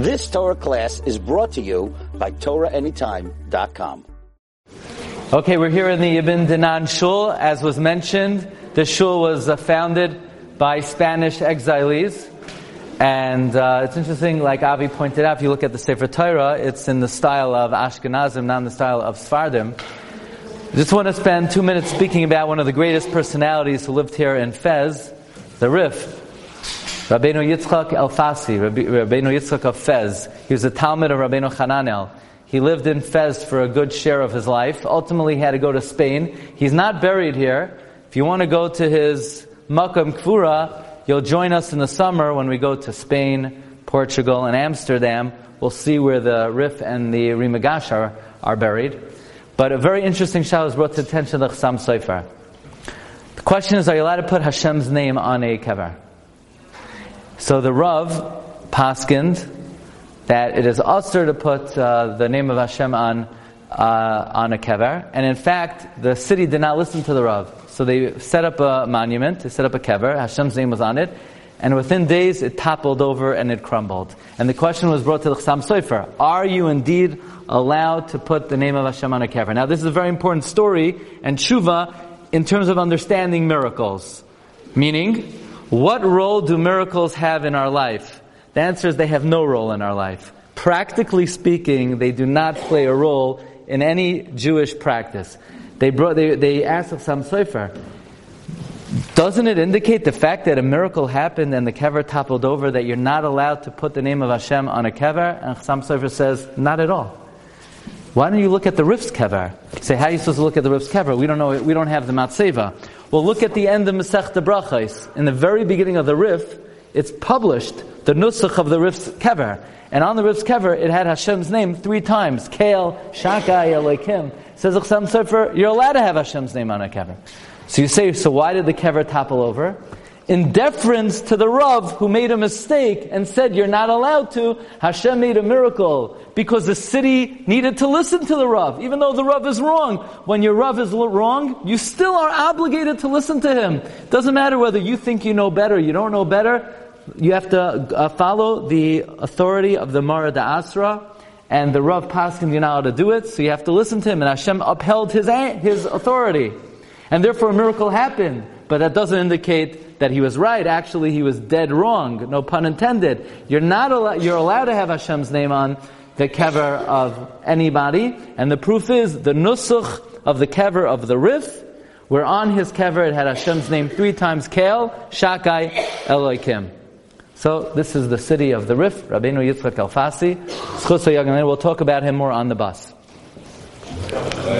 This Torah class is brought to you by TorahAnytime.com. Okay, we're here in the Ibn Danan Shul. As was mentioned, the shul was uh, founded by Spanish exiles. And uh, it's interesting, like Avi pointed out, if you look at the Sefer Torah, it's in the style of Ashkenazim, not in the style of Sfardim. I just want to spend two minutes speaking about one of the greatest personalities who lived here in Fez, the Rif, Rabbeinu Yitzchak Elfasi, Rabbeinu Yitzchak of Fez. He was a Talmid of Rabbeinu Hananel. He lived in Fez for a good share of his life. Ultimately, he had to go to Spain. He's not buried here. If you want to go to his Makam Kvura, you'll join us in the summer when we go to Spain, Portugal, and Amsterdam. We'll see where the Rif and the Ri Migash are, are buried. But a very interesting shah was brought to attention of the Chassam Sofer. The question is, are you allowed to put Hashem's name on a kever? So the Rav paskind that it is usher to put uh, the name of Hashem on uh, on a kever, and in fact, the city did not listen to the Rav. So they set up a monument, they set up a kever, Hashem's name was on it, and within days it toppled over and it crumbled. And the question was brought to the Chassam Sofer, are you indeed allowed to put the name of Hashem on a kever? Now this is a very important story and tshuva in terms of understanding miracles. Meaning, what role do miracles have in our life? The answer is they have no role in our life. Practically speaking, they do not play a role in any Jewish practice. They brought, they, they asked Chassam Sofer, doesn't it indicate the fact that a miracle happened and the kever toppled over that you're not allowed to put the name of Hashem on a kever? And Chassam Sofer says, not at all. Why don't you look at the Rif's kever? Say, how are you supposed to look at the Rif's kever? We don't know, we don't have the Matseva. Well, look at the end of Masechta Brachos. In the very beginning of the Rif, it's published, the Nusach of the Rif's kever. And on the Rif's kever, it had Hashem's name three times. Kael, Shakai, Elohim. Says Chassam Sofer, you're allowed to have Hashem's name on a kever. So you say, so why did the kever topple over? In deference to the Rav who made a mistake and said you're not allowed to, Hashem made a miracle because the city needed to listen to the Rav, even though the Rav is wrong. When your Rav is wrong, you still are obligated to listen to him. Doesn't matter whether you think you know better, you don't know better. You have to uh, follow the authority of the Mara da Asra, and the Rav Paskin, you know how to do it, so you have to listen to him, and Hashem upheld his, his authority. And therefore a miracle happened. But that doesn't indicate that he was right. Actually, he was dead wrong. No pun intended. You're not allowed, you're allowed to have Hashem's name on the kever of anybody. And the proof is the nusach of the kever of the Rif, where on his kever it had Hashem's name three times, Kael, Shakai, Elohim. So this is the city of the Rif, Rabbeinu Yitzchak Elfasi. We'll talk about him more on the bus. Uh,